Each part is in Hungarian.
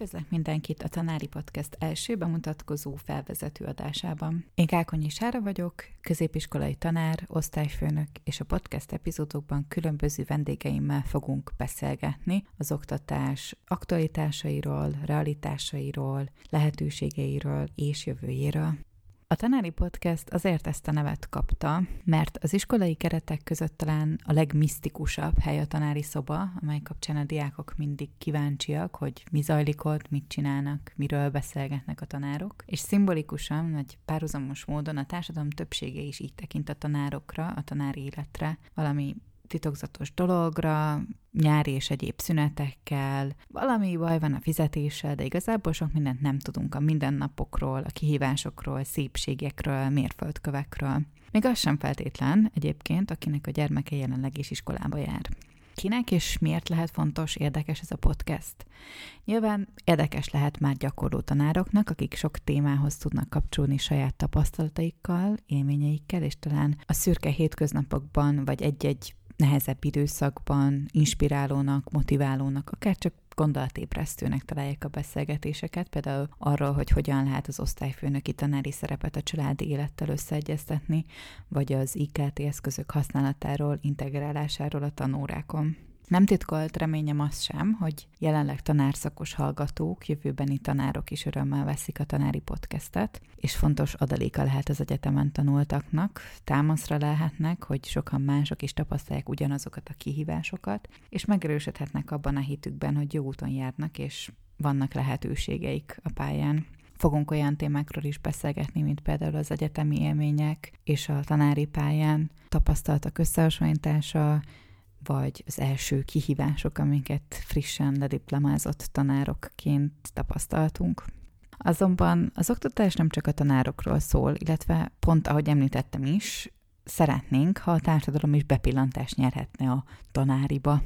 Üdvözlök mindenkit a Tanári Podcast első bemutatkozó felvezető adásában. Én Kákonyi Sára vagyok, középiskolai tanár, osztályfőnök, és a podcast epizódokban különböző vendégeimmel fogunk beszélgetni az oktatás aktualitásairól, realitásairól, lehetőségeiről és jövőjéről. A tanári podcast azért ezt a nevet kapta, mert az iskolai keretek között talán a legmisztikusabb hely a tanári szoba, amely kapcsán a diákok mindig kíváncsiak, hogy mi zajlik ott, mit csinálnak, miről beszélgetnek a tanárok, és szimbolikusan, vagy párhuzamos módon a társadalom többsége is így tekint a tanárokra, a tanári életre, valami titokzatos dologra, nyári és egyéb szünetekkel, valami baj van a fizetéssel, de igazából sok mindent nem tudunk a mindennapokról, a kihívásokról, szépségekről, mérföldkövekről. Még az sem feltétlen egyébként, akinek a gyermeke jelenleg is iskolába jár. Kinek és miért lehet fontos, érdekes ez a podcast? Nyilván érdekes lehet már gyakorló tanároknak, akik sok témához tudnak kapcsolni saját tapasztalataikkal, élményeikkel, és talán a szürke hétköznapokban, vagy egy-egy nehezebb időszakban inspirálónak, motiválónak, akár csak gondolatébresztőnek találják a beszélgetéseket, például arról, hogy hogyan lehet az osztályfőnöki tanári szerepet a családi élettel összeegyeztetni, vagy az IKT eszközök használatáról, integrálásáról a tanórákon. Nem titkolt reményem az sem, hogy jelenleg tanárszakos hallgatók, jövőbeni tanárok is örömmel veszik a tanári podcastet, és fontos adaléka lehet az egyetemen tanultaknak, támaszra lehetnek, hogy sokan mások is tapasztalják ugyanazokat a kihívásokat, és megerősödhetnek abban a hitükben, hogy jó úton járnak, és vannak lehetőségeik a pályán. Fogunk olyan témákról is beszélgetni, mint például az egyetemi élmények és a tanári pályán tapasztaltak összehasonlítása, vagy az első kihívások, amiket frissen lediplomázott tanárokként tapasztaltunk. Azonban az oktatás nem csak a tanárokról szól, illetve pont ahogy említettem is, szeretnénk, ha a társadalom is bepillantást nyerhetne a tanáriba.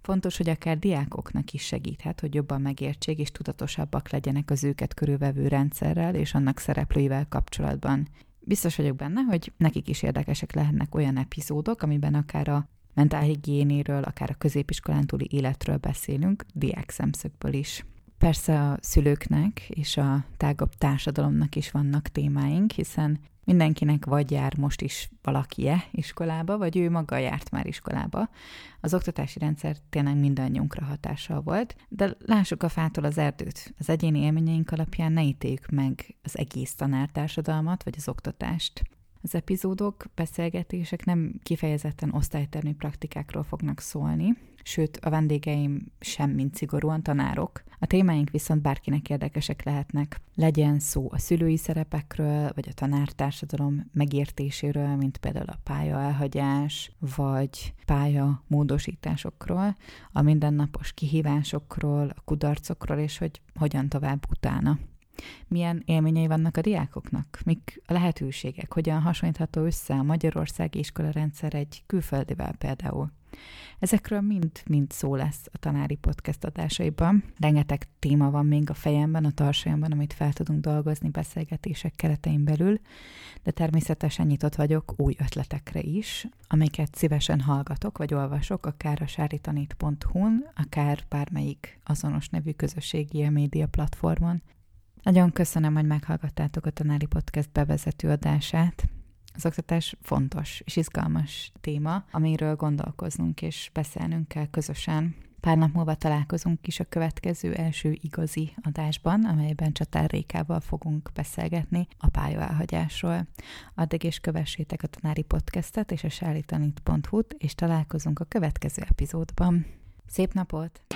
Fontos, hogy akár diákoknak is segíthet, hogy jobban megértsék és tudatosabbak legyenek az őket körülvevő rendszerrel és annak szereplőivel kapcsolatban. Biztos vagyok benne, hogy nekik is érdekesek lehetnek olyan epizódok, amiben akár a mentálhigiénéről, akár a középiskolán túli életről beszélünk, diák szemszögből is. Persze a szülőknek és a tágabb társadalomnak is vannak témáink, hiszen mindenkinek vagy jár most is valaki-e iskolába, vagy ő maga járt már iskolába. Az oktatási rendszer tényleg mindannyiunkra hatással volt, de lássuk a fától az erdőt. Az egyéni élményeink alapján ne ítéljük meg az egész tanártársadalmat, vagy az oktatást. Az epizódok, beszélgetések nem kifejezetten osztálytermi praktikákról fognak szólni, sőt a vendégeim sem mint szigorúan tanárok. A témáink viszont bárkinek érdekesek lehetnek. Legyen szó a szülői szerepekről, vagy a tanártársadalom megértéséről, mint például a pálya elhagyás, vagy pálya módosításokról, a mindennapos kihívásokról, a kudarcokról, és hogy hogyan tovább utána. Milyen élményei vannak a diákoknak? Mik a lehetőségek? Hogyan hasonlítható össze a Magyarországi iskolarendszer egy külföldivel például? Ezekről mind-mind szó lesz a tanári podcast adásaiban. Rengeteg téma van még a fejemben, a tarsajomban, amit fel tudunk dolgozni beszélgetések keretein belül, de természetesen nyitott vagyok új ötletekre is, amiket szívesen hallgatok vagy olvasok, akár a sáritanit.hu-n, akár bármelyik azonos nevű közösségi média platformon. Nagyon köszönöm, hogy meghallgattátok a Tanári Podcast bevezető adását. Az oktatás fontos és izgalmas téma, amiről gondolkoznunk és beszélnünk kell közösen. Pár nap múlva találkozunk is a következő első igazi adásban, amelyben Csatár Rékával fogunk beszélgetni a pályaelhagyásról. Addig is kövessétek a Tanári Podcastet és a sálitanit.hu-t, és találkozunk a következő epizódban. Szép napot!